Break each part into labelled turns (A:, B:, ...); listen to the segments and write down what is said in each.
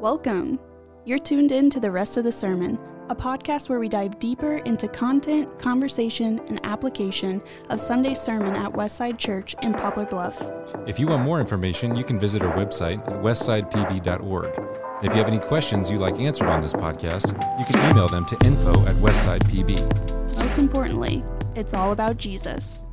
A: Welcome. You're tuned in to the rest of the sermon, a podcast where we dive deeper into content, conversation, and application of Sunday's sermon at Westside Church in Poplar Bluff.
B: If you want more information, you can visit our website at westsidepb.org. If you have any questions you'd like answered on this podcast, you can email them to info at westsidepb.
A: Most importantly, it's all about Jesus.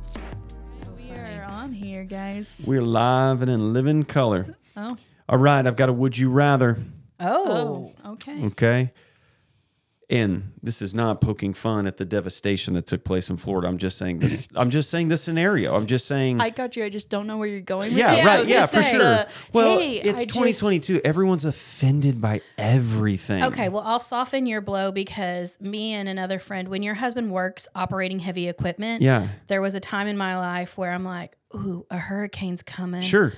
C: We are on here, guys.
D: We're live and in living color.
C: Oh.
D: All right, I've got a would you rather.
C: Oh. Okay.
D: Okay. And this is not poking fun at the devastation that took place in Florida. I'm just saying this. I'm just saying the scenario. I'm just saying.
C: I got you. I just don't know where you're going. With
D: yeah,
C: it.
D: right. Yeah, for
C: say,
D: sure.
C: uh,
D: well,
C: hey,
D: it's
C: I just-
D: 2022. Everyone's offended by everything.
E: Okay, well, I'll soften your blow because me and another friend, when your husband works operating heavy equipment,
D: Yeah.
E: there was a time in my life where I'm like, ooh, a hurricane's coming.
D: Sure.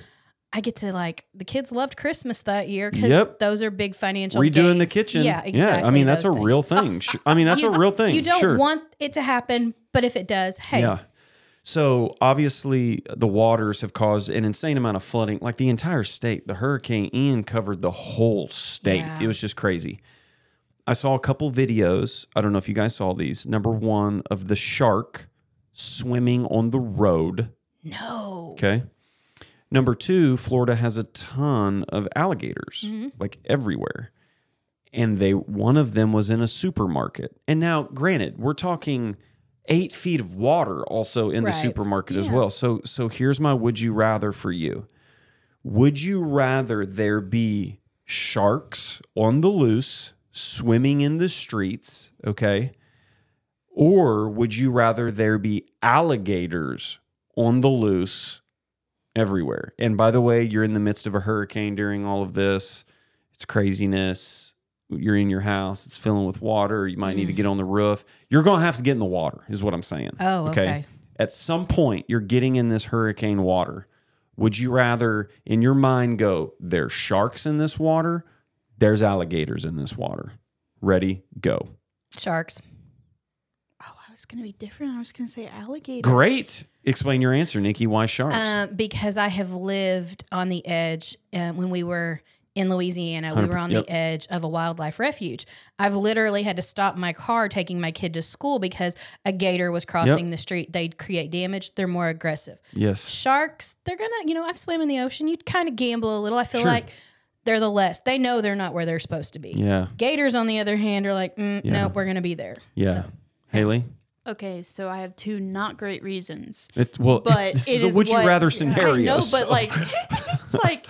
E: I get to like, the kids loved Christmas that year because
D: Yep.
E: those are big financial
D: Redoing the
E: gains.
D: kitchen.
E: Yeah, exactly.
D: Yeah. I mean, that's a
E: those
D: real thing. I mean, that's
E: You-
D: a real thing.
E: You don't
D: sure.
E: want it to happen, but if it does, hey,
D: Yeah. So obviously, the waters have caused an insane amount of flooding, like the entire state. The Hurricane Ian covered the whole state.
E: Yeah.
D: It was just crazy. I saw a couple videos. I don't know if you guys saw these. Number one of the shark swimming on the road.
E: no.
D: Okay. Number two, Florida has a ton of alligators,
E: Mm-hmm.
D: like everywhere. And they one of them was in a supermarket. And now, granted, we're talking eight feet of water also in the
E: Right.
D: supermarket as well. So so here's my would you rather for you. Would you rather there be sharks on the loose swimming in the streets, okay? Or would you rather there be alligators on the loose everywhere? And by the way, you're in the midst of a hurricane during all of this. It's craziness. You're in your house, it's filling with water. You might need to mm. get on the roof. You're going to have to get in the water, is what I'm saying.
E: Oh, okay.
D: At some point, you're getting in this hurricane water. Would you rather, in your mind, go, there's sharks in this water, there's alligators in this water? Ready, go.
E: Sharks.
C: I was gonna be different. I was gonna say alligator.
D: Great. Explain your answer, Nikki. Why sharks?
E: Um, because I have lived on the edge uh, when we were in Louisiana. We were on
D: Yep.
E: the edge of a wildlife refuge. I've literally had to stop my car taking my kid to school because a gator was crossing the street. They'd create damage. They're more aggressive.
D: yes.
E: Sharks, they're gonna, you know, I've swam in the ocean. You kind of gamble a little. I feel
D: Sure.
E: like they're the less. They know they're not where they're supposed to be.
D: Yeah.
E: Gators, on the other hand, are like, mm,
D: Yeah.
E: nope, we're gonna be there.
D: Yeah. Haley?
C: Okay, so I have two not great reasons,
D: It's well,
C: but
D: this
C: it
D: is a would you
C: what-
D: rather
C: I
D: scenario.
C: know,
D: so-
C: but like, it's like,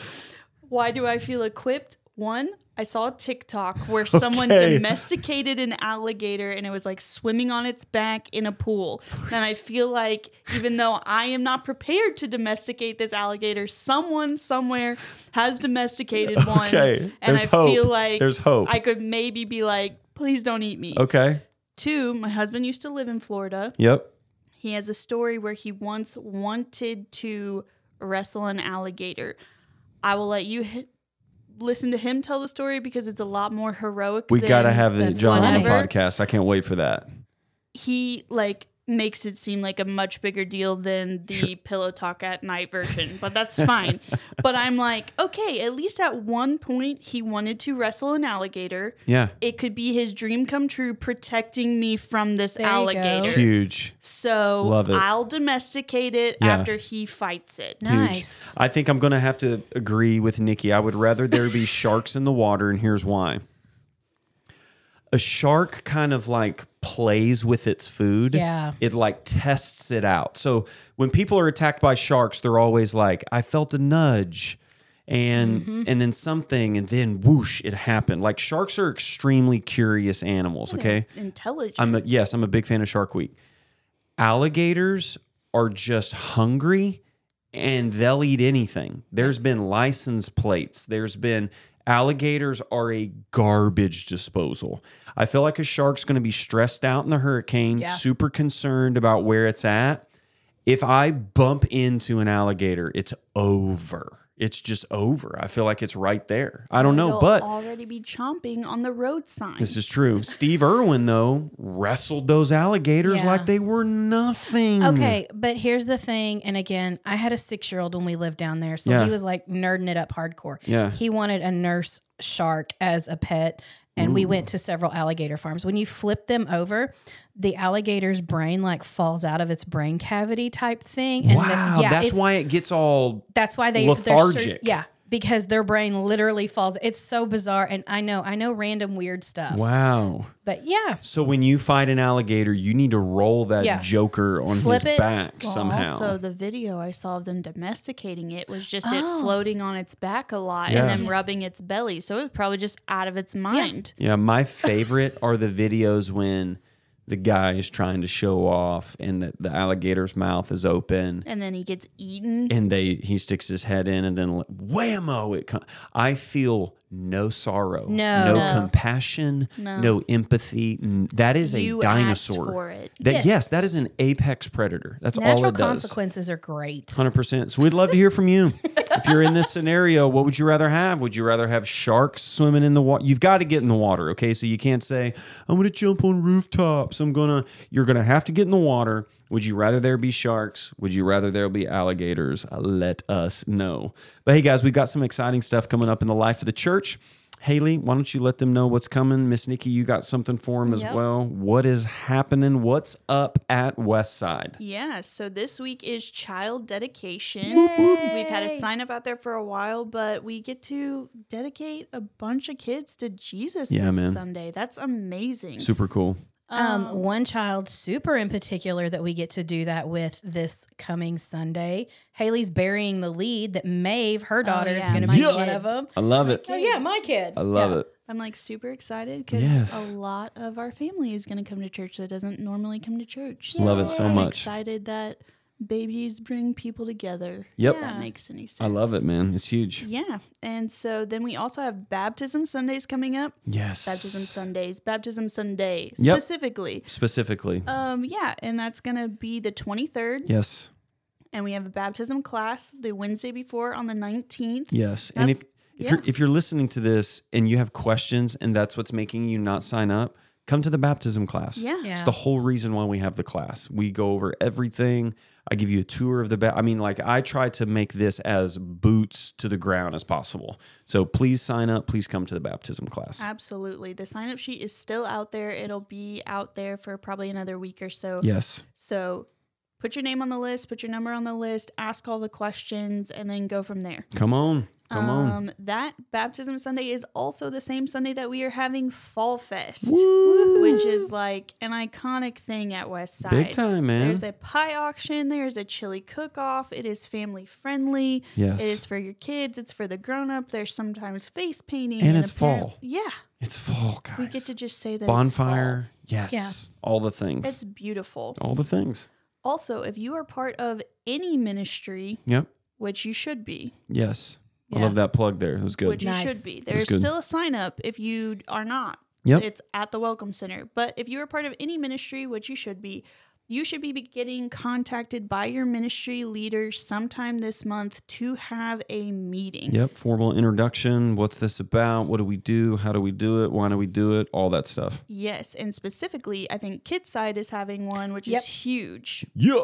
C: why do I feel equipped? One, I saw a TikTok where someone
D: Okay.
C: domesticated an alligator and it was like swimming on its back in a pool. And I feel like even though I am not prepared to domesticate this alligator, someone somewhere has domesticated one.
D: Okay,
C: And
D: there's
C: I feel like
D: There's hope.
C: I could maybe be like, please don't eat me.
D: okay.
C: Two, my husband used to live in Florida.
D: Yep.
C: He has a story where he once wanted to wrestle an alligator. I will let you hit, listen to him tell the story because it's a lot more heroic.
D: We got to have the John on the podcast. I can't wait for that.
C: He like makes it seem like a much bigger deal than the pillow talk at night version, but that's fine. but I'm like, okay, at least at one point he wanted to wrestle an alligator.
D: Yeah.
C: It could be his dream come true protecting me from this
E: There you go.
C: alligator.
D: Huge.
C: So
D: Love it.
C: I'll domesticate it
D: Yeah.
C: after he fights it.
E: Nice.
D: I think I'm going to have to agree with Nikki. I would rather there be sharks in the water, and here's why. A shark kind of like plays with its food.
E: Yeah.
D: It like tests it out. So when people are attacked by sharks, they're always like, I felt a nudge and
E: Mm-hmm.
D: and then something and then whoosh it happened. Like sharks are extremely curious animals, okay?
C: Intelligent.
D: I'm a, yes, I'm a big fan of Shark Week. Alligators are just hungry and they'll eat anything. There's been license plates. There's been alligators are a garbage disposal. I feel like a shark's going to be stressed out in the hurricane,
E: Yeah.
D: super concerned about where it's at. If I bump into an alligator, it's over. It's just over. I feel like it's right there. I don't know,
C: They'll
D: but
C: already be chomping on the road sign.
D: this is true. Steve Irwin, though, wrestled those alligators
E: Yeah.
D: like they were nothing.
E: Okay, but here's the thing, and again, I had a six year old when we lived down there, so
D: Yeah.
E: he was like nerding it up hardcore.
D: Yeah.
E: he wanted a nurse shark as a pet and we went to several alligator farms. When you flip them over, the alligator's brain like falls out of its brain cavity type thing. And then-
D: wow,
E: yeah,
D: that's why it gets all
E: that's why they
D: lethargic.
E: yeah, because their brain literally falls. It's so bizarre, and I know I know random weird stuff,
D: wow.
E: but yeah,
D: So when you fight an alligator, you need to roll that
E: Yeah.
D: joker on
E: Flip
D: his
E: it.
D: back
C: Well,
D: somehow.
C: Also, the video I saw of them domesticating it was just
E: Oh.
C: it floating on its back a lot
D: Yeah.
C: and then rubbing its belly. So it was probably just out of its mind.
D: Yeah, my favorite are the videos when the guy is trying to show off and the, the alligator's mouth is open
C: And then he gets eaten.
D: and they he sticks his head in and then whammo it com- I feel no sorrow,
E: No.
D: no,
E: No.
D: compassion, no,
C: No.
D: empathy. That is a
C: You
D: dinosaur. That
E: Yes.
D: yes. that is an apex predator. That's all
E: natural
D: it does.
E: consequences are great.
D: Hundred percent. So we'd love to hear from you. if you're in this scenario, what would you rather have? Would you rather have sharks swimming in the water? You've got to get in the water, okay? So you can't say I'm going to jump on rooftops. I'm gonna. You're gonna have to get in the water. Would you rather there be sharks? Would you rather there be alligators? Let us know. But hey, guys, we've got some exciting stuff coming up in the life of the church. Haley, why don't you let them know what's coming? Miss Nikki, you got something for them as
C: Yep.
D: well. What is happening? What's up at Westside?
C: Yeah, so this week is child dedication. We've had a sign up out there for a while, but we get to dedicate a bunch of kids to Jesus
D: Yeah,
C: this
D: man.
C: Sunday. That's amazing.
D: Super cool.
E: Um, one child super in particular that we get to do that with this coming Sunday. Haley's burying the lead that Maeve, her daughter, is
C: yeah,
E: going to be
C: kid.
E: one of them.
D: I love it.
E: Oh yeah, my kid.
D: I love
E: Yeah.
D: it.
C: I'm like super excited because
D: Yes.
C: a lot of our family is going to come to church that doesn't normally come to church.
D: Love it so
C: I'm
D: much.
C: excited that babies bring people together.
D: Yep.
C: If that makes any sense.
D: I love it, man. It's huge.
C: Yeah. And so then we also have baptism Sundays coming up.
D: Yes.
C: Baptism Sundays, Baptism Sunday
D: Yep.
C: specifically.
D: Specifically.
C: Um, yeah, and that's gonna be the 23rd,
D: yes.
C: and we have a baptism class the Wednesday before on the 19th.
D: Yes. And if if
C: yeah.
D: you're if you're listening to this and you have questions and that's what's making you not sign up, come to the baptism class.
C: Yeah.
E: Yeah.
D: It's the whole reason why we have the class. We go over everything. I give you a tour of the ba- I mean like I try to make this as boots to the ground as possible. So please sign up, please come to the baptism class.
C: Absolutely. The sign up sheet is still out there. It'll be out there for probably another week or so.
D: Yes.
C: So put your name on the list, put your number on the list, ask all the questions, and then go from there.
D: Come on. Come on.
C: Um, that baptism Sunday is also the same Sunday that we are having Fall Fest, which is like an iconic thing at Westside.
D: Big time, man.
C: There's a pie auction. There's a chili cook-off. It is family friendly.
D: Yes.
C: It is for your kids. It's for the grown-up. There's sometimes face painting.
D: And it's
C: apparent-
D: fall.
C: Yeah,
D: It's fall, guys.
C: we get to just say that
D: bonfire. Yes.
E: Yeah.
D: All the things.
C: It's beautiful.
D: all the things.
C: Also, if you are part of any ministry,
D: Yep.
C: which you should be,
D: Yes. I love that plug there. It was good.
C: which you should be. There's still a sign up if you are not.
D: Yep.
C: It's at the Welcome Center. But if you are part of any ministry, which you should be, you should be getting contacted by your ministry leader sometime this month to have a meeting.
D: Yep. Formal introduction. What's this about? What do we do? How do we do it? Why do we do it? All that stuff.
C: Yes, and specifically, I think Kidside is having one, which
E: Yep.
C: is huge.
D: Yeah.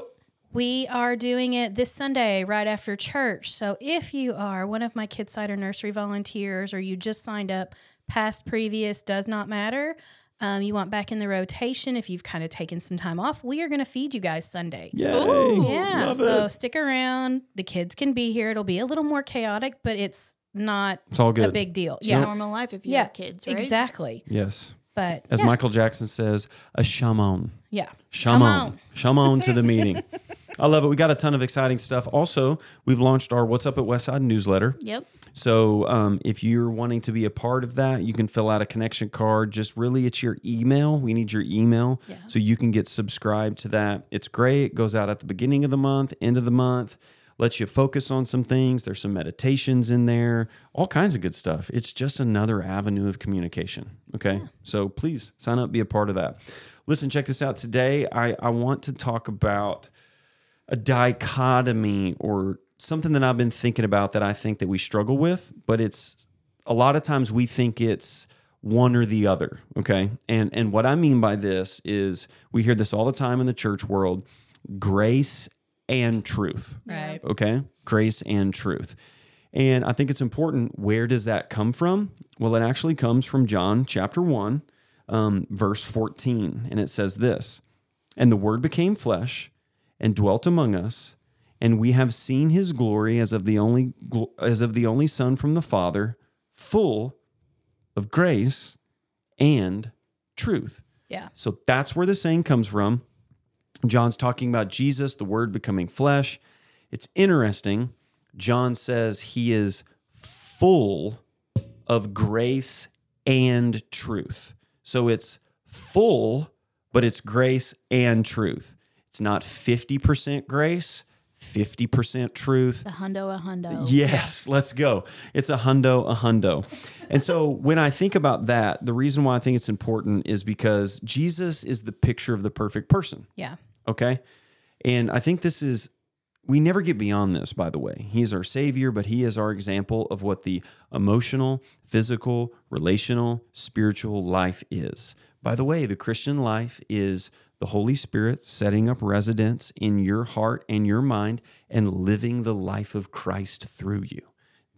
E: We are doing it this Sunday right after church. So if you are one of my Kidside or nursery volunteers or you just signed up, past, previous, does not matter. Um, you want back in the rotation if you've kind of taken some time off, we are going to feed you guys Sunday.
D: Yay.
E: Yeah.
D: Love
E: so
D: it.
E: stick around. The kids can be here. It'll be a little more chaotic, but it's not
D: It's all good.
E: a big deal.
C: It's
E: Yeah.
C: normal life if you
E: Yeah.
C: have kids, right?
E: Exactly.
D: yes.
E: But
D: As
E: yeah.
D: Michael Jackson says, a shaman.
E: yeah.
D: Shaman. Shaman to the meeting. I love it. We got a ton of exciting stuff. Also, we've launched our What's Up at Westside newsletter.
C: Yep.
D: So um, if you're wanting to be a part of that, you can fill out a connection card. Just really, it's your email. We need your email
E: Yeah.
D: so you can get subscribed to that. It's great. It goes out at the beginning of the month, end of the month, lets you focus on some things. There's some meditations in there, all kinds of good stuff. It's just another avenue of communication. Okay. So please sign up, be a part of that. Listen, check this out. Today, I, I want to talk about a dichotomy or something that I've been thinking about that I think that we struggle with, but it's a lot of times we think it's one or the other, okay? And and what I mean by this is we hear this all the time in the church world, grace and truth.
E: Right.
D: Okay? Grace and truth. And I think it's important. Where does that come from? Well, it actually comes from John chapter 1, um, verse 14. And it says this And the word became flesh and dwelt among us, and we have seen his glory as of the only as of the only Son from the Father, full of grace and truth.
E: Yeah.
D: So that's where the saying comes from. John's talking about Jesus, the word becoming flesh. It's interesting. John says he is full of grace and truth. So it's full, but it's grace and truth. It's not 50% grace, 50% truth.
C: The hundo a hundo.
D: Yes, let's go. It's a hundo, a hundo. And so when I think about that, the reason why I think it's important is because Jesus is the picture of the perfect person.
E: Yeah.
D: Okay. And I think this is, we never get beyond this, by the way. He's our savior, but he is our example of what the emotional, physical, relational, spiritual life is. By the way, the Christian life is the Holy Spirit setting up residence in your heart and your mind and living the life of Christ through you.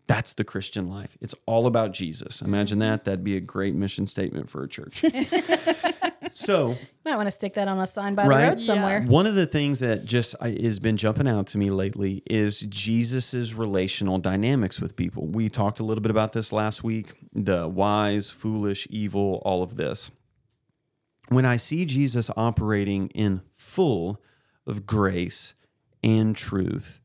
D: That's the Christian life. It's all about Jesus. Imagine that. That'd be a great mission statement for a church. so, you
E: Might want to stick that on a sign by
D: Right?
E: the road somewhere.
D: one of the things that just has been jumping out to me lately is Jesus's relational dynamics with people. We talked a little bit about this last week the wise, foolish, evil, all of this. When I see Jesus operating in full of grace and truth,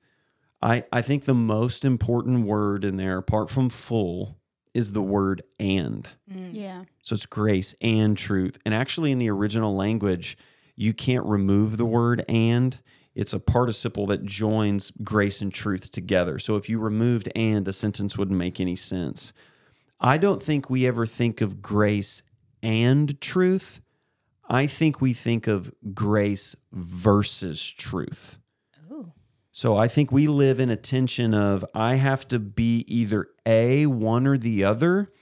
D: I, I think the most important word in there, apart from full, is the word and. Mm.
C: Yeah.
D: So it's grace and truth. And actually, in the original language, you can't remove the word and. It's a participle that joins grace and truth together. So if you removed and, the sentence wouldn't make any sense. I don't think we ever think of grace and truth. I think we think of grace versus truth.
E: Ooh.
D: So I think we live in a tension of I have to be either A, one or the other,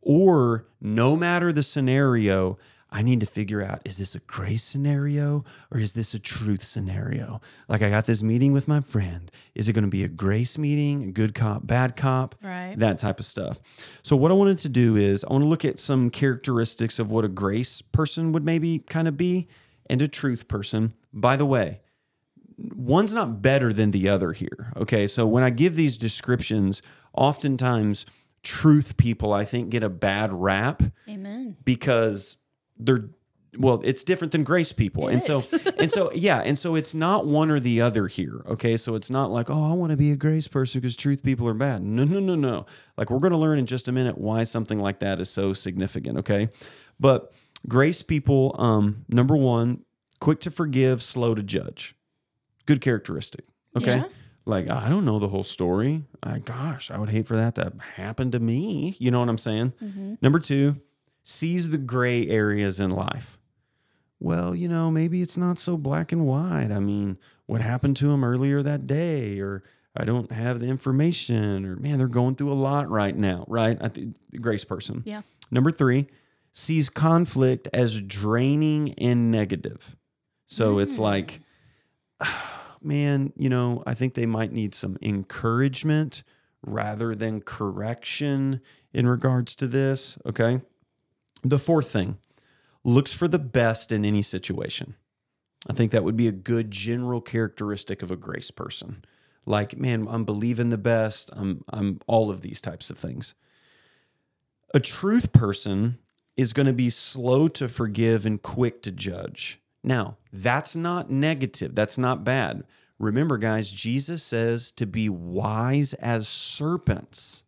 D: or no matter the scenario, I need to figure out is this a grace scenario or is this a truth scenario? Like I got this meeting with my friend. Is it going to be a grace meeting, good cop, bad cop?
E: Right.
D: That type of stuff. So what I wanted to do is I want to look at some characteristics of what a grace person would maybe kind of be and a truth person. By the way, one's not better than the other here. Okay. So when I give these descriptions, oftentimes truth people, I think, get a bad rap
C: Amen.
D: because they're well it's different than grace people. And so and so yeah and so it's not one or the other here okay? So it's not like oh i want to be a grace person because truth people are bad. No no no no. Like we're going to learn in just a minute why something like that is so significant okay? But grace people um number one quick to forgive slow to judge. Good characteristic okay?
E: Yeah.
D: like i don't know the whole story. I gosh i would hate for that to happen to me. You know what i'm saying? Number two sees the gray areas in life. Well, you know, maybe it's not so black and white. I mean, what happened to him earlier that day, or I don't have the information, or man, they're going through a lot right now, right? I think grace person.
C: Yeah.
D: Number three, sees conflict as draining and negative. So it's hmm. like, man, you know, I think they might need some encouragement rather than correction in regards to this. Okay. The fourth thing looks for the best in any situation. I think that would be a good general characteristic of a grace person. Like, man, I'm believing the best. I'm I'm all of these types of things. A truth person is going to be slow to forgive and quick to judge. Now, that's not negative. That's not bad. Remember, guys, Jesus says to be wise as serpents.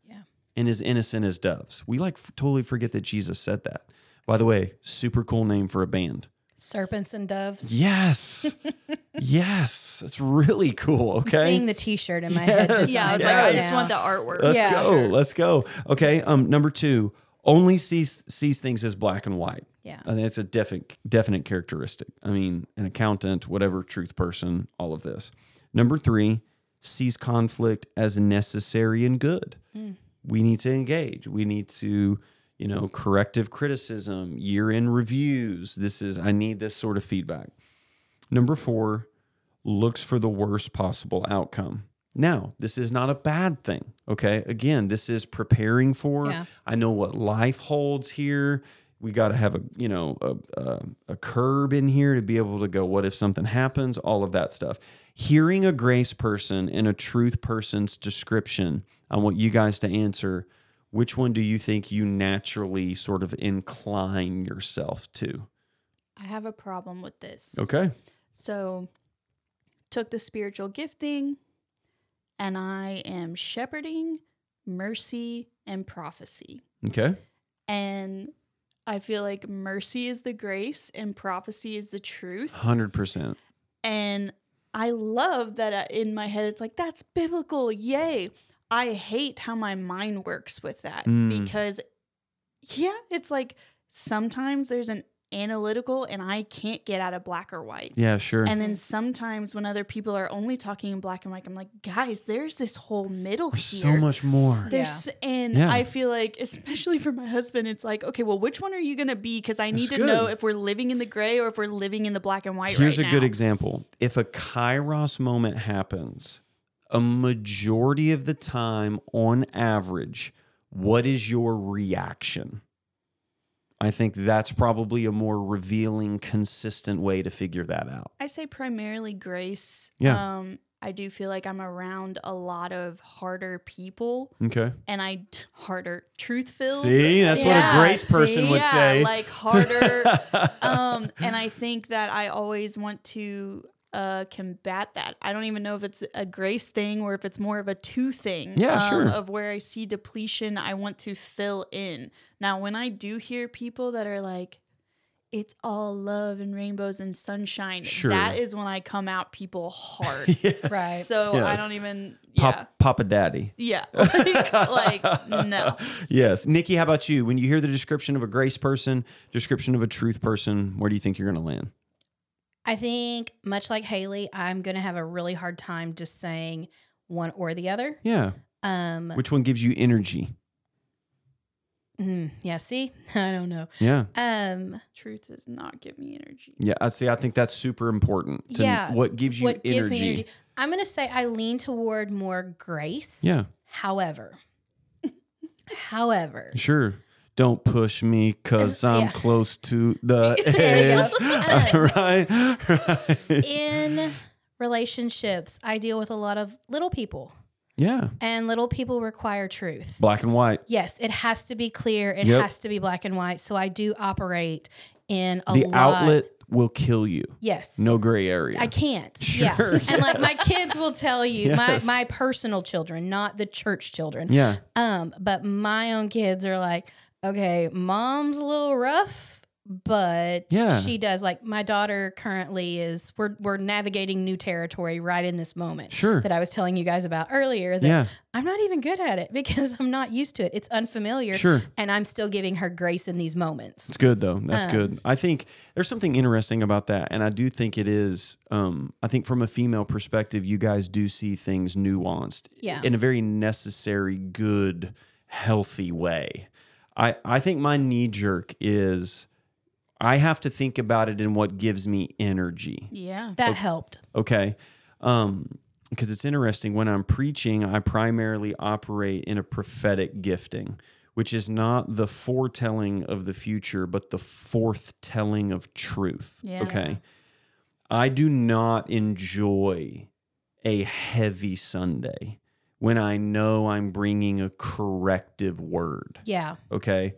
D: And as innocent as doves. We like f- totally forget that Jesus said that. By the way, super cool name for a band.
E: Serpents and doves.
D: Yes. yes. It's really cool. Okay.
E: Seeing the T-shirt in my head.
D: Yes.
E: Just
C: Yeah, I was
E: right
C: like, I just want the artwork.
D: Let's
E: Yeah.
D: go. Let's go. Okay. Um, number two, only sees sees things as black and white.
E: Yeah.
D: I think it's a definite definite characteristic. I mean, an accountant, whatever truth person, all of this. Number three, sees conflict as necessary and good. We need to engage. We need to, you know, corrective criticism, year end reviews. This is I need this sort of feedback. Number four, looks for the worst possible outcome. Now, this is not a bad thing. Okay. Again, this is preparing for.
E: Yeah.
D: I know what life holds here. We got to have a, you know, a, a, a curb in here to be able to go, what if something happens? All of that stuff. Hearing a grace person and a truth person's description, I want you guys to answer which one do you think you naturally sort of incline yourself to?
C: I have a problem with this.
D: Okay.
C: So, took the spiritual gifting, and I am shepherding, mercy, and prophecy.
D: Okay.
C: And I feel like mercy is the grace and prophecy is the truth.
D: 100%.
C: And I love that uh, in my head, it's like, that's biblical. Yay. I hate how my mind works with that
D: Mm.
C: because, yeah, it's like sometimes there's an analytical and I can't get out of black or white.
D: Yeah, sure.
C: And then sometimes when other people are only talking in black and white, I'm like, guys, there's this whole middle
D: There's
C: here.
D: so much more.
C: There's and
D: Yeah.
C: I feel like, especially for my husband, it's like, okay, well, which one are you gonna be? Because I need
D: That's
C: to know if we're living in the gray or if we're living in the black and white.
D: Here's
C: right
D: a good example. If a kairos moment happens, a majority of the time, on average, what is your reaction? I think that's probably a more revealing, consistent way to figure that out.
C: I say primarily grace.
D: Yeah.
C: Um, I do feel like I'm around a lot of harder people,
D: Okay.
C: and I harder truth filled.
D: See, that's what a grace person
E: see?
D: would
C: yeah,
D: say.
C: like harder. um, and I think that I always want to uh, combat that. I don't even know if it's a grace thing or if it's more of a two thing.
D: Yeah,
C: um,
D: sure.
C: Of where I see depletion, I want to fill in. Now, when I do hear people that are like, it's all love and rainbows and sunshine.
D: Sure.
C: That is when I come out people hard.
D: Yes.
E: Right.
C: So I don't even,
D: Pop,
C: yeah.
D: Papa Daddy.
C: Yeah. Like, like, no.
D: Yes. Nikki, how about you? When you hear the description of a grace person, description of a truth person, where do you think you're going to land?
E: I think, much like Haley, I'm going to have a really hard time just saying one or the other.
D: Yeah.
E: Um,
D: Which one gives you energy?
E: mm, yeah, see, I don't know.
D: Yeah.
E: Um,
C: Truth does not give me energy.
D: Yeah, I see. I think that's super important. to
E: Yeah.
D: what gives you
E: what
D: energy?
E: gives me energy? I'm going to say I lean toward more grace.
D: Yeah,
E: However, however,
D: sure. Don't push me because I'm
E: Yeah.
D: close to the edge. right, right.
E: in relationships, I deal with a lot of little people,
D: Yeah,
E: and little people require truth.
D: black and white.
E: Yes, it has to be clear. It
D: Yep.
E: has to be black and white. So I do operate in a
D: The
E: lot.
D: outlet will kill you.
E: Yes.
D: No gray area.
E: I can't.
D: Sure,
E: Yeah. And like my kids will tell you,
D: Yes.
E: my my personal children, not the church children.
D: Yeah,
E: Um, but my own kids are like, okay, mom's a little rough, but
D: Yeah.
E: she does like my daughter currently is we're we're navigating new territory right in this moment.
D: Sure.
E: That I was telling you guys about earlier that
D: yeah,
E: I'm not even good at it because I'm not used to it. It's unfamiliar.
D: Sure.
E: And I'm still giving her grace in these moments.
D: it's good though. That's
E: Um,
D: good. I think there's something interesting about that, and I do think it is. Um, I think from a female perspective, you guys do see things nuanced.
E: Yeah.
D: in a very necessary, good, healthy way. I, I think my knee jerk is I have to think about it in what gives me energy.
C: Yeah.
E: That helped.
D: Okay. Um, because it's interesting when I'm preaching, I primarily operate in a prophetic gifting, which is not the foretelling of the future, but the forthtelling of truth.
C: Yeah.
D: Okay. I do not enjoy a heavy Sunday when I know I'm bringing a corrective word.
E: Yeah.
D: Okay.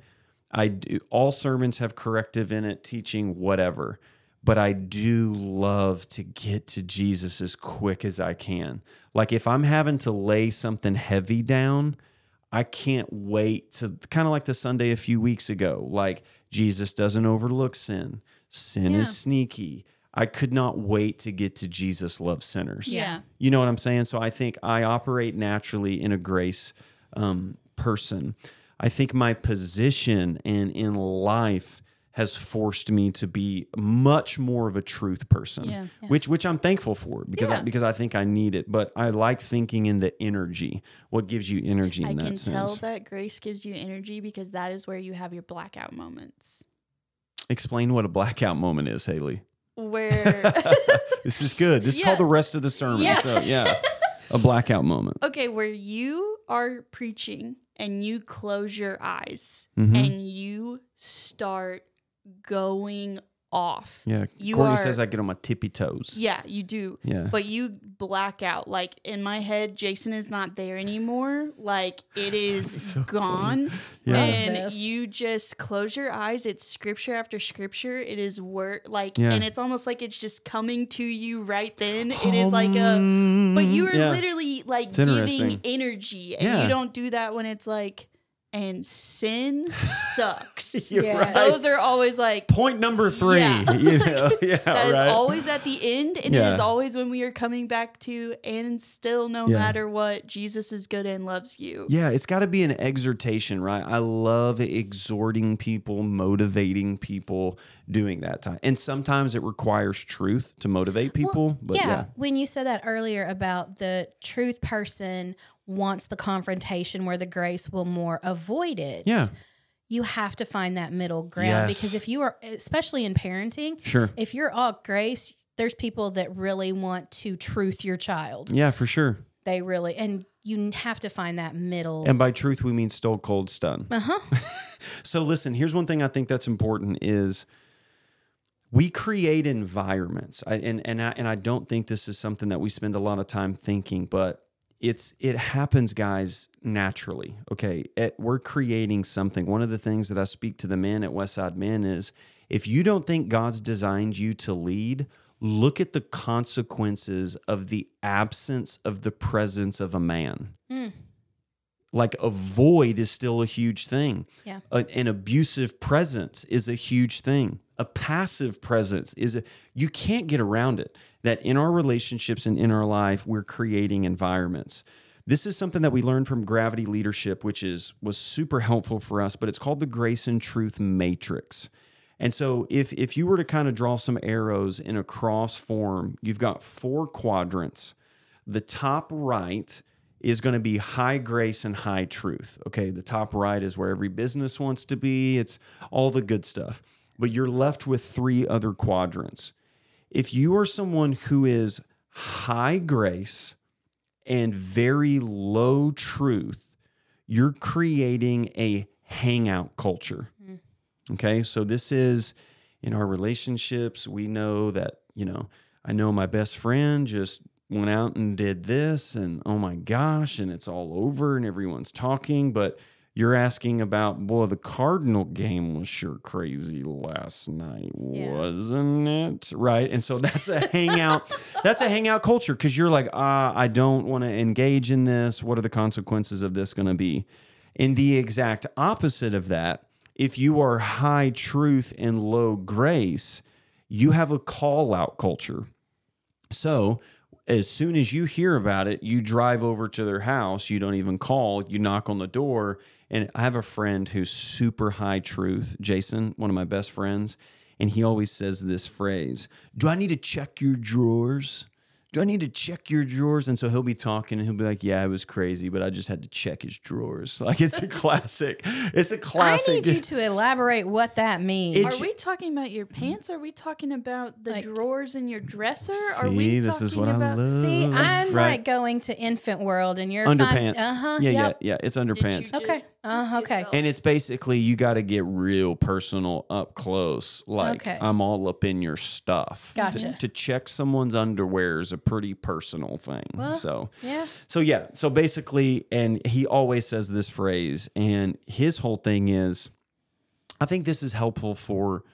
D: I do, all sermons have corrective in it, teaching whatever, but I do love to get to Jesus as quick as I can. Like if I'm having to lay something heavy down, I can't wait to kind of like the Sunday a few weeks ago. Like Jesus doesn't overlook sin. Sin
E: Yeah.
D: is sneaky. I could not wait to get to Jesus loves sinners.
C: Yeah.
D: You know what I'm saying? So I think I operate naturally in a grace um, person. I think my position and in life has forced me to be much more of a truth person,
C: Yeah.
D: which which I'm thankful for because I, because I think I need it. But I like thinking in the energy. What gives you energy in
C: I
D: that
C: can tell that grace gives you energy because that is where you have your blackout moments.
D: Explain what a blackout moment is, Haley.
C: Where
D: This is good. This is
C: Yeah.
D: called the rest of the sermon.
C: Yeah.
D: So yeah, a blackout moment.
C: Okay, where you are preaching and you close your eyes
D: Mhm.
C: and you start going off.
D: Yeah.
C: You
D: Courtney
C: are-
D: says I get on my tippy toes.
C: Yeah, you do.
D: Yeah.
C: But you black out. Like in my head, Jason is not there anymore. Like it is
D: so
C: gone.
D: Yeah.
C: And
E: Love
C: you just close your eyes. It's scripture after scripture. It is word like
D: Yeah.
C: and it's almost like it's just coming to you right then. It is like a but you are
D: Yeah.
C: literally like
D: It's
C: giving energy. And
D: Yeah.
C: you don't do that when it's like and sin sucks.
E: Yeah.
D: right.
C: Those are always like
D: Point number three.
C: Yeah.
D: You know? yeah.
C: that is
D: right.
C: always at the end, and it
D: Yeah.
C: is always when we are coming back to, and still, no
D: Yeah.
C: matter what, Jesus is good and loves you.
D: Yeah, it's got to be an exhortation, right? I love exhorting people, motivating people, doing that time. And sometimes it requires truth to motivate people. but
E: yeah,
D: yeah.
E: when you said that earlier about the truth person wants the confrontation where the grace will more avoid it.
D: Yeah.
E: You have to find that middle ground
D: Yes.
E: because if you are, especially in parenting,
D: Sure.
E: if you're all grace, there's people that really want to truth your child.
D: Yeah, for sure.
E: They really, and you have to find that middle.
D: And by truth, we mean stone cold stun.
E: Uh huh.
D: So listen, here's one thing I think that's important is we create environments. I, and and I, and I don't think this is something that we spend a lot of time thinking, but it's it happens guys naturally. Okay? We're creating something. One of the things that I speak to the men at Westside Men is if you don't think God's designed you to lead, look at the consequences of the absence of the presence of a man hmm. like a void is still a huge thing.
E: Yeah.
D: A- an abusive presence is a huge thing. A passive presence is a you can't get around it. That in our relationships and in our life, we're creating environments. This is something that we learned from Gravity Leadership, which is was super helpful for us, but it's called the Grace and Truth Matrix. And so if if you were to kind of draw some arrows in a cross form, you've got four quadrants. The top right is going to be high grace and high truth. Okay, the top right is where every business wants to be. It's all the good stuff. But you're left with three other quadrants. If you are someone who is high grace and very low truth, you're creating a hangout culture. Mm-hmm. Okay. So this is in our relationships, we know that, you know, I know my best friend just went out and did this, and oh my gosh, and it's all over and everyone's talking, but you're asking about, boy, the Cardinal game was sure crazy last night,
E: Yeah.
D: wasn't it? Right. And so that's a hangout. that's a hangout culture because you're like, ah, I don't want to engage in this. What are the consequences of this going to be? In the exact opposite of that, if you are high truth and low grace, you have a call out culture. So, as soon as you hear about it, you drive over to their house. You don't even call, you knock on the door. And I have a friend who's super high truth, Jason, one of my best friends. And he always says this phrase Do I need to check your drawers? Do I need to check your drawers? And so he'll be talking and he'll be like, Yeah, it was crazy, but I just had to check his drawers. Like it's a classic. It's a classic.
E: I need you to elaborate what that means.
D: It-
C: Are we talking about your pants? Are we talking about the
E: Like-
C: drawers in your dresser? Are
D: See,
C: we
D: this is
C: talking
D: what I
C: about
D: love.
E: See, I'm
D: Right.
E: like going to infant world, and you're
D: underpants.
E: Uh huh.
D: yeah,
E: yep.
D: yeah, yeah. It's underpants.
E: Okay. Uh, okay.
C: yourself?
D: And it's basically you got to get real personal up close. Like
E: Okay.
D: I'm all up in your stuff. To-
E: Gotcha.
D: To, check someone's underwear is a pretty personal thing.
E: Well,
D: so
E: Yeah.
D: so yeah. So basically, and he always says this phrase, and his whole thing is, I think this is helpful for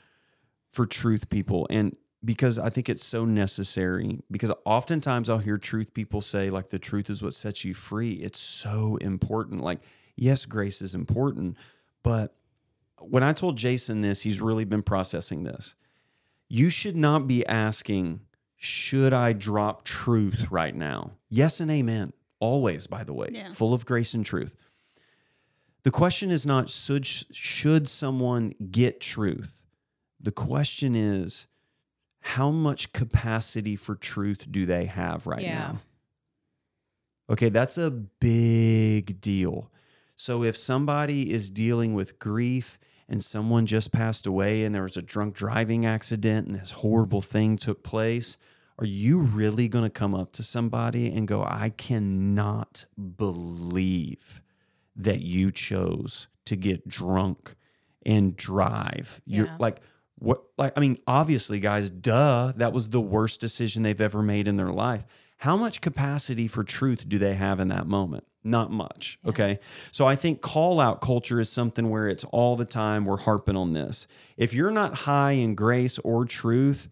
D: for truth people, and because I think it's so necessary. Because oftentimes I'll hear truth people say, like, the truth is what sets you free. It's so important. Like, yes, grace is important, but when I told Jason this, he's really been processing this. You should not be asking, should I drop truth right now? Yes and amen. Always, by the way,
C: Yeah.
D: full of grace and truth. The question is not should, should someone get truth? The question is how much capacity for truth do they have right
E: Yeah.
D: now? Okay, that's a big deal. So if somebody is dealing with grief and someone just passed away and there was a drunk driving accident and this horrible thing took place, Are you really going to come up to somebody and go, I cannot believe that you chose to get drunk and drive? You're like, what? Like, I mean, obviously, guys, duh, that was the worst decision they've ever made in their life. How much capacity for truth do they have in that moment? Not much. Okay. So I think call out culture is something where it's all the time we're harping on this. If you're not high in grace or truth,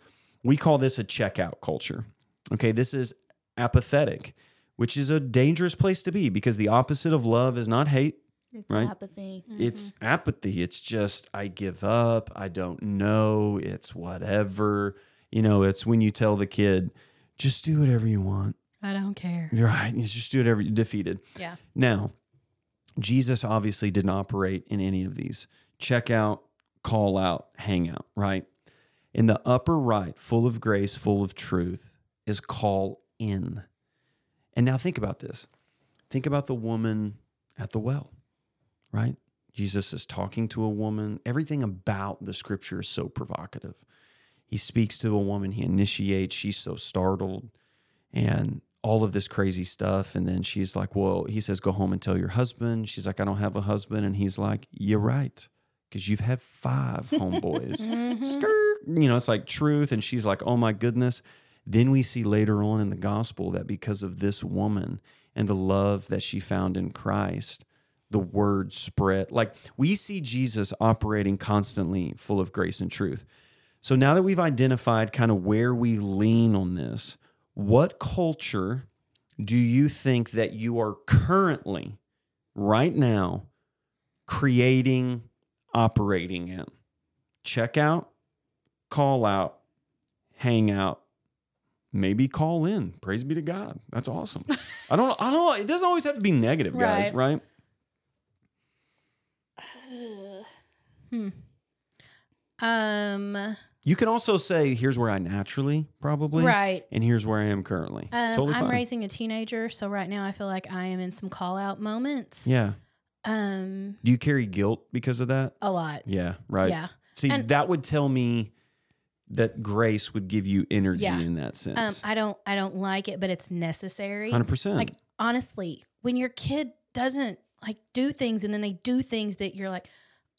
D: we call this a checkout culture. Okay. This is apathetic, which is a dangerous place to be because the opposite of love is not hate.
C: It's
D: Right.
C: apathy.
D: It's mm-hmm. apathy. It's just, I give up. I don't know. It's whatever. You know, it's when you tell the kid, just do whatever you want.
E: I don't care.
D: You're right. You just do whatever you're defeated.
E: Yeah.
D: Now, Jesus obviously didn't operate in any of these. Check out, call out, hang out, right? In the upper right, full of grace, full of truth, is call in. And now think about this. Think about the woman at the well, right? Jesus is talking to a woman. Everything about the scripture is so provocative. He speaks to a woman, he initiates, she's so startled, and all of this crazy stuff. And then she's like, Well, he says, Go home and tell your husband. She's like, I don't have a husband. And he's like, You're right. Because you've had five homeboys. Mm-hmm. Skirt. You know, it's like truth. And she's like, Oh my goodness. Then we see later on in the gospel that because of this woman and the love that she found in Christ, the word spread. Like we see Jesus operating constantly full of grace and truth. So now that we've identified kind of where we lean on this, what culture do you think that you are currently, right now, creating, operating in? Check out, call out, hang out, maybe call in. Praise be to God. That's awesome. I don't I don't it doesn't always have to be negative, guys, right? Hmm.
E: Um.
D: You can also say, here's where I naturally probably,
E: Right.
D: and here's where I am currently.
E: Um,
D: totally
E: I'm
D: fine.
E: raising a teenager, so right now I feel like I am in some call out moments.
D: yeah.
E: Um.
D: Do you carry guilt because of that?
E: A lot.
D: Yeah, right.
E: Yeah.
D: See,
E: And-
D: that would tell me that grace would give you energy
E: Yeah.
D: in that
E: Um.
D: sense.
E: I don't. I don't like it, but it's necessary.
D: Hundred percent.
E: Like honestly, when your kid doesn't like do things, and then they do things that you're like,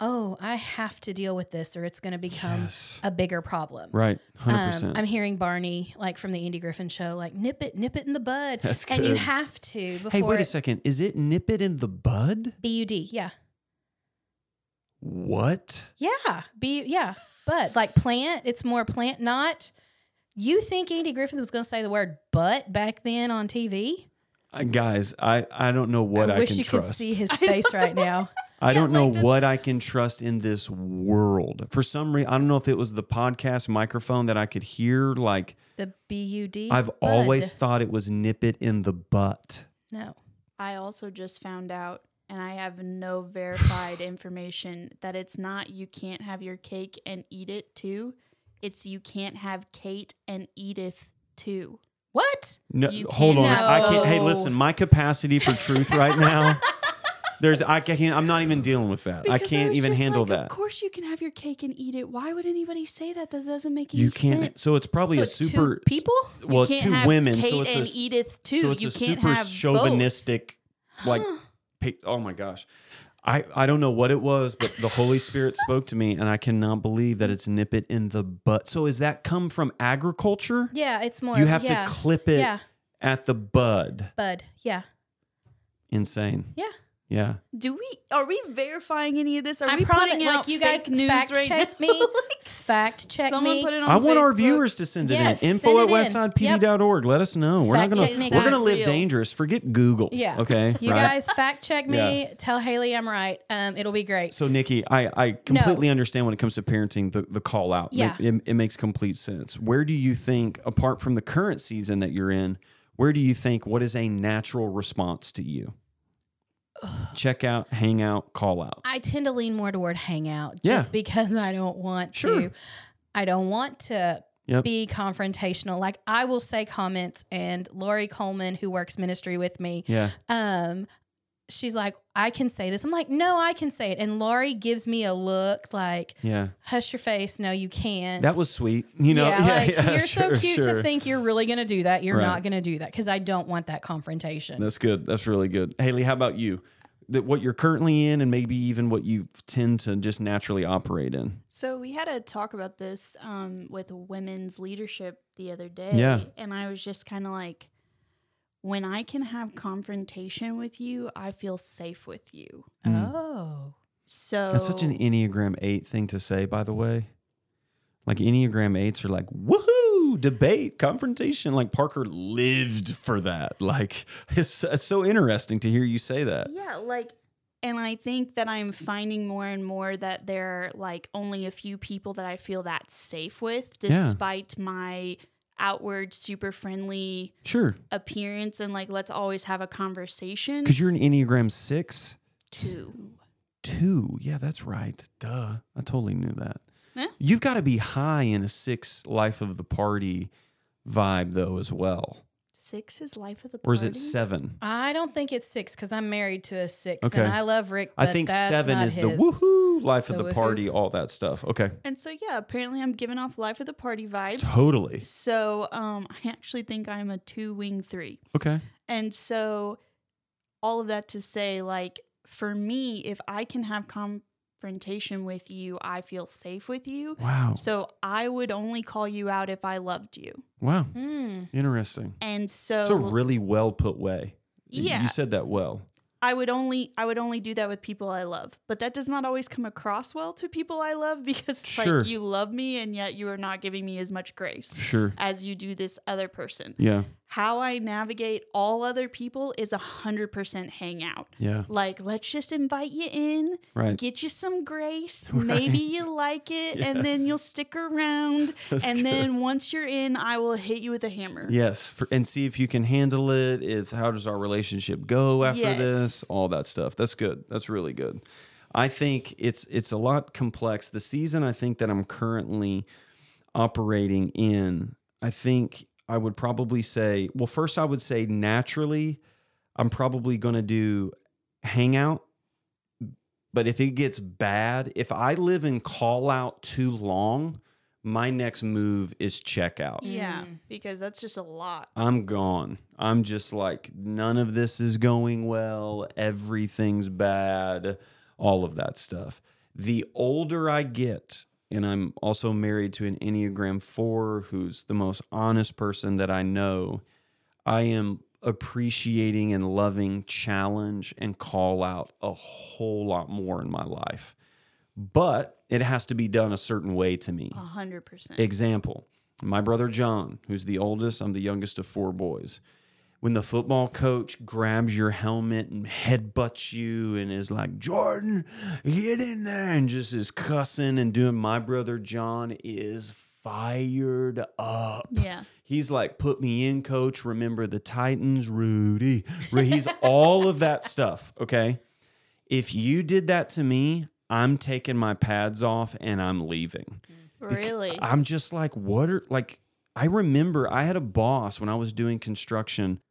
E: oh, I have to deal with this, or it's going to become
D: Yes.
E: a bigger problem.
D: Right. Hundred
E: Um. I'm hearing Barney, like from the Andy Griffith show, like nip it, nip it in the bud.
D: That's
E: And you have to before
D: Hey, wait a
E: it-
D: second. Is it nip it in the bud?
E: BUD, yeah.
D: What?
E: Yeah. B yeah. But like plant, it's more plant, not you think Andy Griffith was gonna say the word butt back then on TV?
D: Uh, guys, I I don't know what
E: I
D: I,
E: wish
D: can
E: you
D: trust.
E: could see his face right now.
D: I don't know what I can trust in this world. For some reason, I don't know if it was the podcast microphone that I could hear. Like
E: The BUD.
D: I've
E: bud.
D: always thought it was nip it in the butt.
E: No.
C: I also just found out, and I have no verified information, that it's not you can't have your cake and eat it too. It's you can't have Kate and Edith too.
E: What?
D: No,
C: You
D: hold on.
C: can't-
D: I can't. Hey, listen. My capacity for truth right now. There's. I can't. I'm not even dealing with that. I can't
C: was
D: even handle
C: like,
D: that.
C: Of course, you can have your cake and eat it. Why would anybody say that? That doesn't make any sense.
D: You can't.
C: sense.
D: So it's probably
E: so
D: a
E: it's two
D: super.
E: people?
D: Well,
C: You
D: it's
C: can't
D: two
C: have
D: women.
C: Kate
D: so it's
C: and
D: a,
C: Edith too.
D: So it's
C: you
D: a
C: can't
D: super chauvinistic, like. pa- Oh my gosh. I, I don't know what it was, but the Holy Spirit spoke to me, and I cannot believe that it's nip it in the butt. So, is that come from agriculture?
E: Yeah, it's more
D: You have
E: yeah.
D: to clip it
E: Yeah.
D: at the bud.
E: Bud. Yeah.
D: Insane.
E: Yeah.
D: Yeah.
C: Do we? Are we verifying any of this? Are
E: I
C: we
E: promise
C: putting
E: like
C: out
E: you guys
C: fake news
E: fact
C: right
E: check
C: now?
E: me. fact check
C: Someone
E: me.
C: put it on
D: I want our viewers to send it
E: Yes,
D: in.
E: send
D: Info at
E: it in.
D: westsidepb.org. Let us know. We're
E: Fact
D: not gonna
E: check
D: we're gonna
C: Fact
D: live
C: real.
D: dangerous. Forget Google.
E: Yeah.
D: Okay.
E: You
D: right?
E: guys fact check me. Tell Haley I'm right. Um, it'll be great.
D: So Nikki, I, I completely understand when it comes to parenting the, the call out.
E: Yeah.
D: It, it, it makes complete sense. Where do you think, apart from the current season that you're in, where do you think what is a natural response to you? Check out, hang out, call out.
E: I tend to lean more toward hang
D: out
E: just because I don't want
D: Sure.
E: to. I don't want to
D: Yep.
E: be confrontational. Like I will say comments, and Lori Coleman, who works ministry with me,
D: Yeah.
E: um, she's like, I can say this. I'm like, no, I can say it. And Laurie gives me a look like,
D: Yeah.
E: hush your face. No, you can't.
D: That was sweet. You know,
E: yeah, like you're
D: sure,
E: so cute
D: sure.
E: to think you're really going to do that. You're
D: Right.
E: not going to do that because I don't want that confrontation.
D: That's good. That's really good. Haley, how about you? That what you're currently in, and maybe even what you tend to just naturally operate in.
C: So we had a talk about this um, with women's leadership the other day.
D: Yeah.
C: And I was just kind of like, when I can have confrontation with you, I feel safe with you. Mm.
E: Oh.
C: So
D: That's such an Enneagram eight thing to say, by the way. Like Enneagram eights are like, woohoo, debate, confrontation. Like Parker lived for that. Like it's, it's so interesting to hear you say that.
C: Yeah, like and I think that I'm finding more and more that there are like only a few people that I feel that safe with
D: Yeah.
C: despite my outward super friendly
D: Sure.
C: appearance and like let's always have a conversation.
D: Because you're an Enneagram six,
C: Two.
D: two. Yeah, that's right. Duh. I totally knew that. You've got to be high in a six life of the party vibe, though, as well.
C: Six is life of the party?
D: Or is it seven?
E: I don't think it's six because I'm married to a six
D: Okay.
E: and I love Rick.
D: I think
E: that's
D: seven
E: not
D: is the
E: his.
D: woohoo life of
E: The
D: the
E: woohoo.
D: party, all that stuff. Okay.
C: And so yeah, apparently I'm giving off life of the party vibes.
D: Totally.
C: So um I actually think I'm a two wing three.
D: Okay.
C: And so, all of that to say, like, for me, if I can have confrontation with you, I feel safe with you.
D: Wow.
C: So, I would only call you out if I loved you.
D: Wow.
E: Mm.
D: Interesting.
C: And so,
D: It's a really well put way. You-
C: Yeah.
D: You said that well.
C: I would only I would only do that with people I love. But that does not always come across well to people I love because it's
D: Sure.
C: like you love me and yet you are not giving me as much grace
D: Sure.
C: as you do this other person.
D: Yeah.
C: How I navigate all other people is a hundred percent hangout.
D: Yeah.
C: Like, let's just invite you in,
D: Right.
C: get you some grace. Maybe you like it, and then you'll stick around.
D: That's
C: and
D: good.
C: then once you're in, I will hit you with a hammer.
D: Yes, for, and see if you can handle it. Is how does our relationship go after
C: Yes.
D: this? All that stuff. That's good. That's really good. I think it's it's a lot complex. The season I think that I'm currently operating in, I think I would probably say, well, first I would say naturally, I'm probably going to do hangout. But if it gets bad, if I live in call out too long, my next move is checkout.
C: Yeah, mm. because that's just a lot.
D: I'm gone. I'm just like, none of this is going well. Everything's bad. All of that stuff. The older I get, and I'm also married to an Enneagram 4 who's the most honest person that I know, I am appreciating and loving challenge and call out a whole lot more in my life. But it has to be done a certain way to me.
C: A hundred percent.
D: Example my brother John, who's the oldest, I'm the youngest of four boys. When the football coach grabs your helmet and headbutts you and is like, Jordan, get in there, and just is cussing and doing, my brother John is fired up.
C: Yeah.
D: He's like, put me in, coach. Remember the Titans, Rudy. Ru- He's all of that stuff. Okay. If you did that to me, I'm taking my pads off and I'm leaving.
C: Really?
D: I'm just like, what are like, I remember I had a boss when I was doing construction.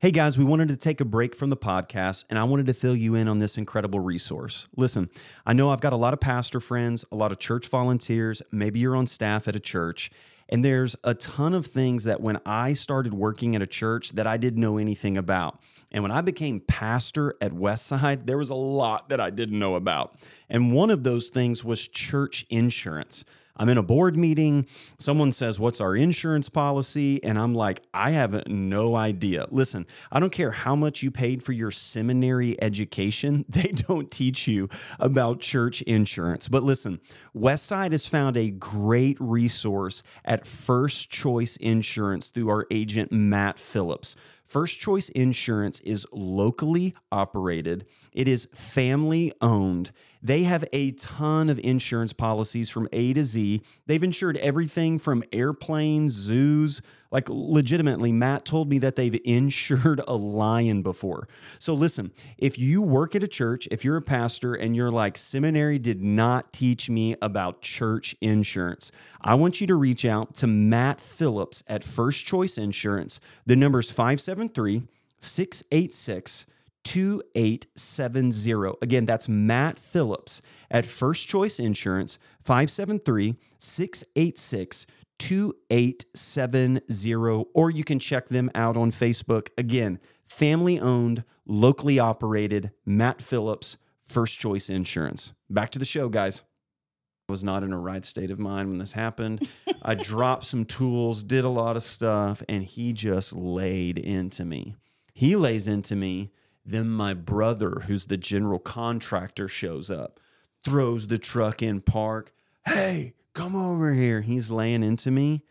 D: Hey guys, we wanted to take a break from the podcast and I wanted to fill you in on this incredible resource. Listen, I know I've got a lot of pastor friends, a lot of church volunteers, maybe you're on staff at a church, and there's a ton of things that when I started working at a church that I didn't know anything about. And when I became pastor at Westside, there was a lot that I didn't know about. And one of those things was church insurance. I'm in a board meeting. Someone says, What's our insurance policy? And I'm like, I have no idea. Listen, I don't care how much you paid for your seminary education, they don't teach you about church insurance. But listen, Westside has found a great resource at First Choice Insurance through our agent, Matt Phillips. First Choice Insurance is locally operated, it is family owned. They have a ton of insurance policies from A to Z. They've insured everything from airplanes, zoos. Like, legitimately, Matt told me that they've insured a lion before. So, listen, if you work at a church, if you're a pastor and you're like, seminary did not teach me about church insurance, I want you to reach out to Matt Phillips at First Choice Insurance. The number is 573 686 2870. Again, that's Matt Phillips at First Choice Insurance, 573 686 2870. Or you can check them out on Facebook. Again, family owned, locally operated, Matt Phillips, First Choice Insurance. Back to the show, guys. I was not in a right state of mind when this happened. I dropped some tools, did a lot of stuff, and he just laid into me. He lays into me. Then my brother, who's the general contractor, shows up, throws the truck in park. Hey, come over here. He's laying into me.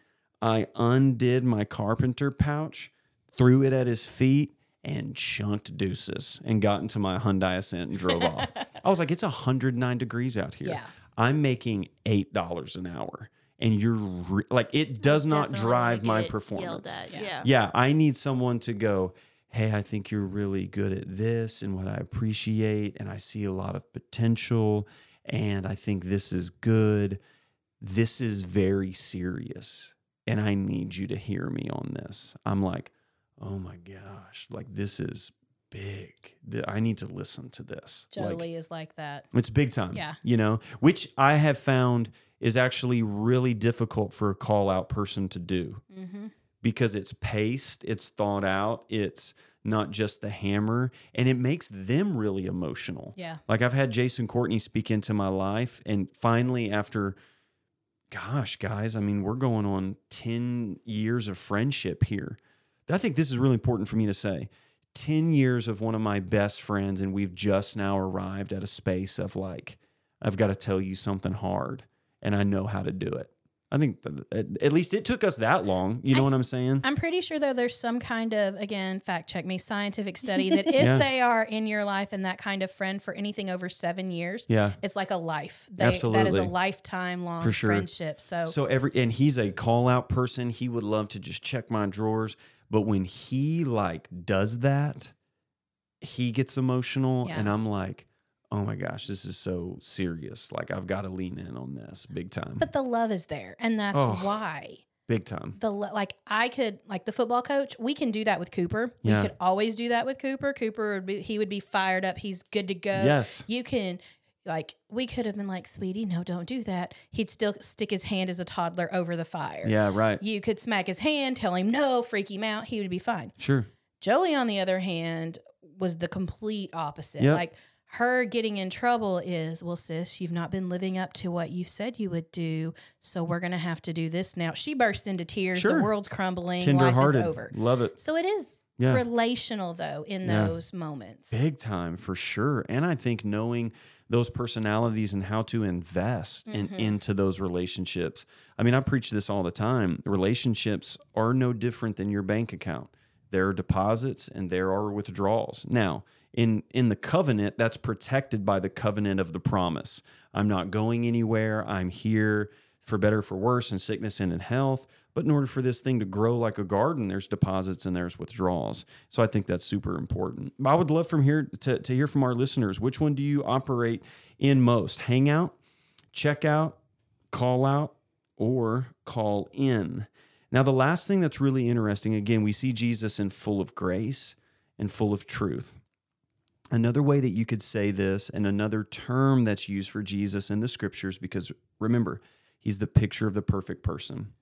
D: I undid my carpenter pouch, threw it at his feet, and chunked deuces and got into my Hyundai Accent and drove off. I was like, it's 109 degrees out here.
E: Yeah.
D: I'm making $8 an hour. And you're re- like, it does not
C: Definitely
D: drive my performance.
C: At.
E: Yeah.
C: Yeah.
D: Yeah, I need someone to go, hey, I think you're really good at this and what I appreciate, and I see a lot of potential, and I think this is good. This is very serious, and I need you to hear me on this. I'm like, oh my gosh, like this is big. I need to listen to this. Like,
E: Jolie is like that.
D: it's big time.
E: Yeah.
D: You know, which I have found is actually really difficult for a call out person to do
E: Mm-hmm.
D: Because it's paced, it's thought out, it's not just the hammer, and it makes them really emotional.
E: Yeah.
D: Like I've had Jason Courtney speak into my life, and finally, after, gosh, guys, I mean, we're going on 10 years of friendship here. I think this is really important for me to say. 10 years of one of my best friends, and we've just now arrived at a space of like, I've got to tell you something hard, and I know how to do it. I think at least it took us that long. You know
E: I
D: what I'm saying?
E: I'm pretty sure though there's some kind of again fact check me scientific study that if
D: Yeah.
E: they are in your life and that kind of friend for anything over seven years,
D: Yeah.
E: it's like a life. They, That is a lifetime long
D: For sure.
E: friendship. So,
D: So every and he's a call out person. He would love to just check my drawers, but when he like does that, he gets emotional,
E: Yeah.
D: and I'm like, oh my gosh, this is so serious. Like I've got to lean in on this big time,
E: but the love is there, and that's
D: Oh.
E: why
D: big time.
E: the lo- like I could like the football coach. We can do that with Cooper.
D: Yeah.
E: We could always do that with Cooper. Cooper would be he would be fired up. He's good to go.
D: Yes.
E: You can like we could have been like, sweetie, no, don't do that. He'd still stick his hand as a toddler over the fire.
D: Yeah. Right.
E: You could smack his hand, tell him no, freak him out. He would be fine.
D: Sure.
E: Jolie, on the other hand, was the complete opposite.
D: Yep.
E: Like her getting in trouble is, well, sis, you've not been living up to what you said you would do. So we're going to have to do this now. She bursts into tears.
D: Sure.
E: The world's crumbling. Life is over.
D: Love it.
E: So it is
D: Yeah.
E: relational, though, in
D: Yeah.
E: those moments.
D: Big time for sure. And I think knowing those personalities and how to invest in,
E: Mhm.
D: into those relationships. I mean, I preach this all the time. Relationships are no different than your bank account. There are deposits and there are withdrawals. Now, in in the covenant, that's protected by the covenant of the promise. I'm not going anywhere. I'm here for better, for worse, in sickness and in health. But in order for this thing to grow like a garden, there's deposits and there's withdrawals. So I think that's super important. I would love from here to, to hear from our listeners. Which one do you operate in most? Hangout, checkout, call out, or call in? Now, the last thing that's really interesting, again, we see Jesus in full of grace and full of truth. Another way that you could say this, and another term that's used for Jesus in the scriptures, because remember, he's the picture of the perfect person,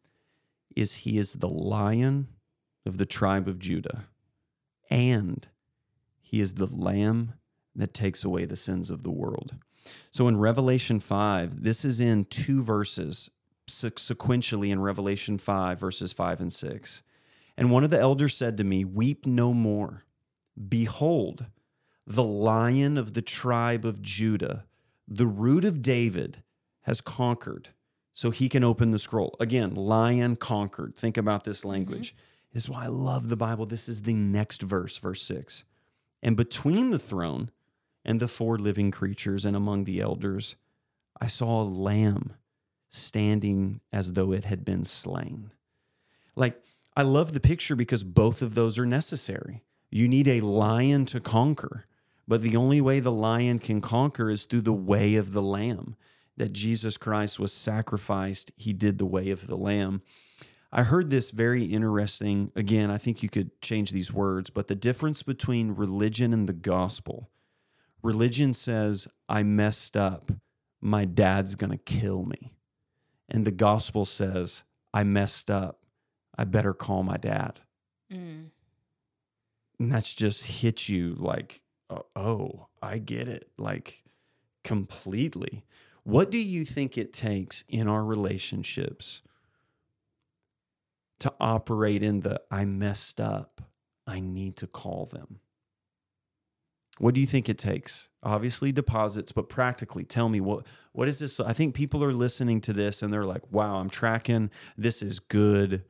D: is he is the lion of the tribe of Judah, and he is the lamb that takes away the sins of the world. So in Revelation 5, this is in two verses sequentially in Revelation 5, verses 5 and 6. And one of the elders said to me, Weep no more. Behold, the lion of the tribe of Judah, the root of David, has conquered, so he can open the scroll. Again, lion conquered. Think about this mm-hmm. language. This is why I love the Bible. This is the next verse, verse 6. And between the throne and the four living creatures and among the elders, I saw a lamb standing as though it had been slain. Like, I love the picture because both of those are necessary. You need a lion to conquer, but the only way the lion can conquer is through the way of the lamb. That Jesus Christ was sacrificed, he did the way of the lamb. I heard this very interesting. Again, I think you could change these words, but the difference between religion and the gospel. Religion says, I messed up. My dad's going to kill me. And the gospel says, I messed up. I better call my dad.
E: Mm.
D: And that's just hit you like, oh, oh, I get it. Like completely. What do you think it takes in our relationships to operate in the I messed up? I need to call them. What do you think it takes? Obviously deposits, but practically tell me what what is this? I think people are listening to this and they're like, "Wow, I'm tracking. This is good.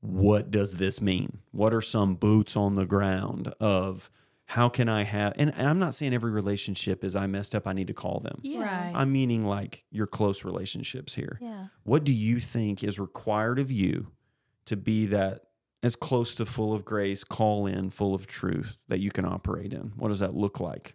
D: What does this mean? What are some boots on the ground of how can I have and I'm not saying every relationship is I messed up, I need to call them.
C: Yeah.
E: Right.
D: I'm meaning like your close relationships here.
E: Yeah.
D: What do you think is required of you to be that as close to full of grace, call in, full of truth that you can operate in? What does that look like?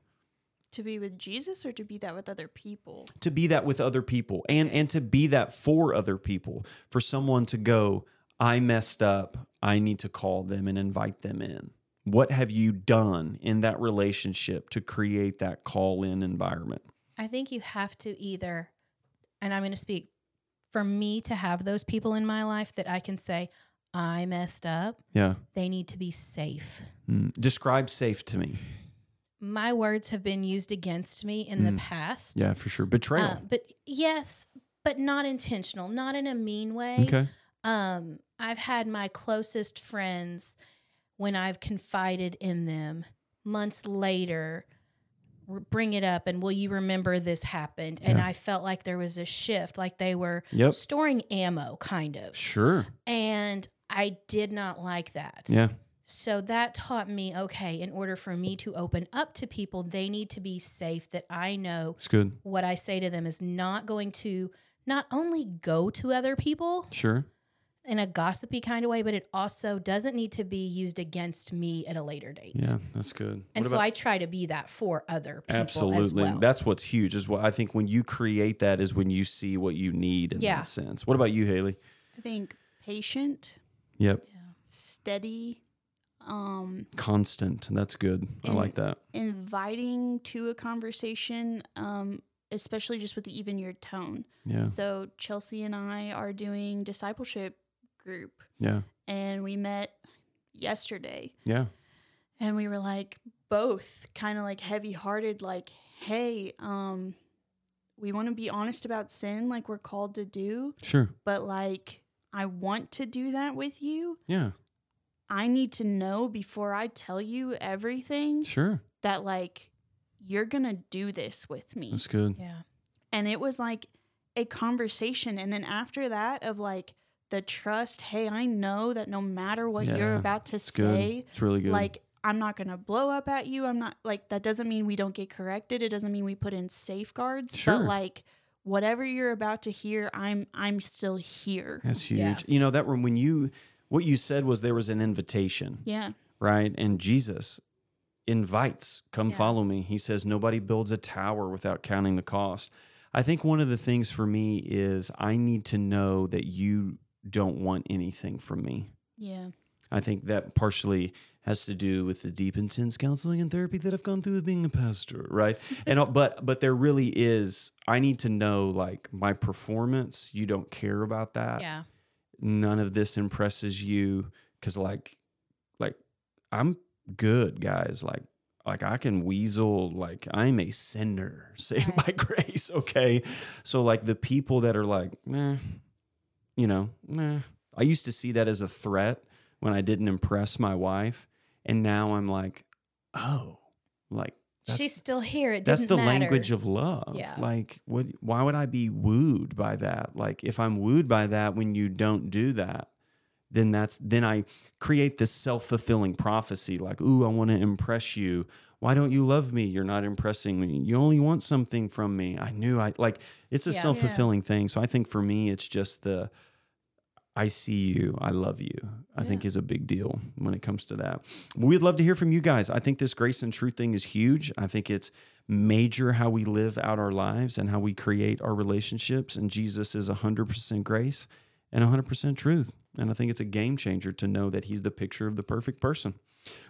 C: To be with Jesus or to be that with other people?
D: To be that with other people and and to be that for other people. For someone to go, I messed up, I need to call them and invite them in. What have you done in that relationship to create that call in environment?
E: I think you have to either, and I'm going to speak for me to have those people in my life that I can say, I messed up.
D: Yeah.
E: They need to be safe.
D: Mm. Describe safe to me.
E: My words have been used against me in the
D: Mm.
E: past.
D: Yeah, for sure. Betrayal.
E: Uh, but yes, but not intentional, not in a mean way.
D: okay.
E: Um, I've had my closest friends when I've confided in them months later bring it up and will you remember this happened and
D: Yeah.
E: I felt like there was a shift like they were
D: Yep.
E: storing ammo kind of
D: Sure.
E: and I did not like that.
D: Yeah.
E: So that taught me okay, in order for me to open up to people, they need to be safe that I know
D: It's good.
E: what I say to them is not going to not only go to other people
D: Sure.
E: In a gossipy kind of way, but it also doesn't need to be used against me at a later date.
D: Yeah, that's good.
E: And
D: What
E: so
D: about-
E: I try to be that for other people
D: absolutely
E: as well.
D: that's what's huge is what I think when you create that is when you see what you need in
E: Yeah.
D: that sense. What about you, Haley?
C: I think patient,
D: Yep.
C: steady, um,
D: Constant. That's good. I like that.
C: inviting to a conversation, um, especially just with the even your tone.
D: Yeah.
C: So Chelsea and I are doing discipleship group,
D: Yeah.
C: and we met yesterday,
D: Yeah.
C: and we were like both kind of like heavy hearted, like, hey, um, we want to be honest about sin, like we're called to do,
D: Sure.
C: but like I want to do that with you.
D: Yeah.
C: I need to know before I tell you everything
D: Sure.
C: that like you're gonna do this with me.
D: That's good.
E: yeah.
C: And it was like a conversation. And then after that, of like the trust, hey, I know that no matter what you're about to
D: It's good.
C: say,
D: It's really good.
C: like I'm not gonna blow up at you. I'm not like that doesn't mean we don't get corrected. It doesn't mean we put in safeguards.
D: Sure.
C: But like whatever you're about to hear, I'm I'm still here.
D: that's huge.
E: Yeah.
D: You know that when when you what you said was there was an invitation,
C: Yeah.
D: right? And Jesus invites, "Come
E: Yeah.
D: follow me." He says nobody builds a tower without counting the cost. I think one of the things for me is I need to know that you don't want anything from me.
C: Yeah.
D: I think that partially has to do with the deep, intense counseling and therapy that I've gone through with being a pastor, right? and uh, but but there really is. I need to know like my performance. You don't care about that.
E: Yeah.
D: None of this impresses you because like like I'm good, guys. Like like I can weasel. Like I'm a sinner saved by grace. Okay, so like the people that are like, meh, you know, meh. I used to see that as a threat when I didn't impress my wife, and now I'm like, oh, like that's,
E: She's still here. It
D: that's
E: didn't
D: the
E: matter.
D: language of love.
E: Yeah.
D: Like, what? Why would I be wooed by that? Like, if I'm wooed by that when you don't do that, then that's then I create this self fulfilling prophecy. Like, ooh, I want to impress you. Why don't you love me? You're not impressing me. You only want something from me. I knew I like. It's a
E: Yeah.
D: self fulfilling thing. So I think for me, it's just the. I see you. I love you. I think is a big deal when it comes to that. We'd love to hear from you guys. I think this grace and truth thing is huge. I think it's major how we live out our lives and how we create our relationships. And Jesus is 100% grace. and 100% truth. And I think it's a game changer to know that he's the picture of the perfect person.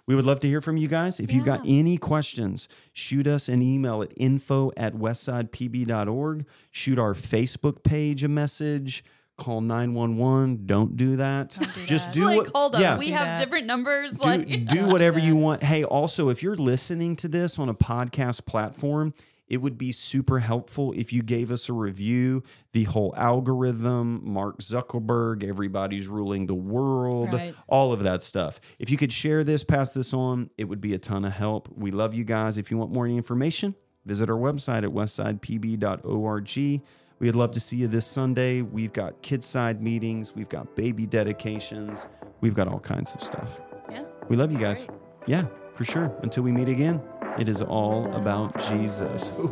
D: We would love to hear from you guys. If you've got any questions, shoot us an email at info at westsidepb.org. Shoot our Facebook page a message. Call 911. Don't do that. Just
C: It's
D: do
C: like,
D: what,
C: hold on,
D: yeah,
C: we
E: Do
C: have
E: that.
C: different numbers.
D: do,
C: like,
D: do whatever you want. Hey, also, if you're listening to this on a podcast platform, it would be super helpful if you gave us a review. The whole algorithm, Mark Zuckerberg, everybody's ruling the world,
E: Right.
D: all of that stuff. If you could share this, pass this on, it would be a ton of help. We love you guys. If you want more information, visit our website at westsidepb.org. We'd love to see you this Sunday. We've got kids side meetings, we've got baby dedications, we've got all kinds of stuff.
C: yeah.
D: We love you guys. Yeah, for sure. Until we meet again, it is all about Jesus.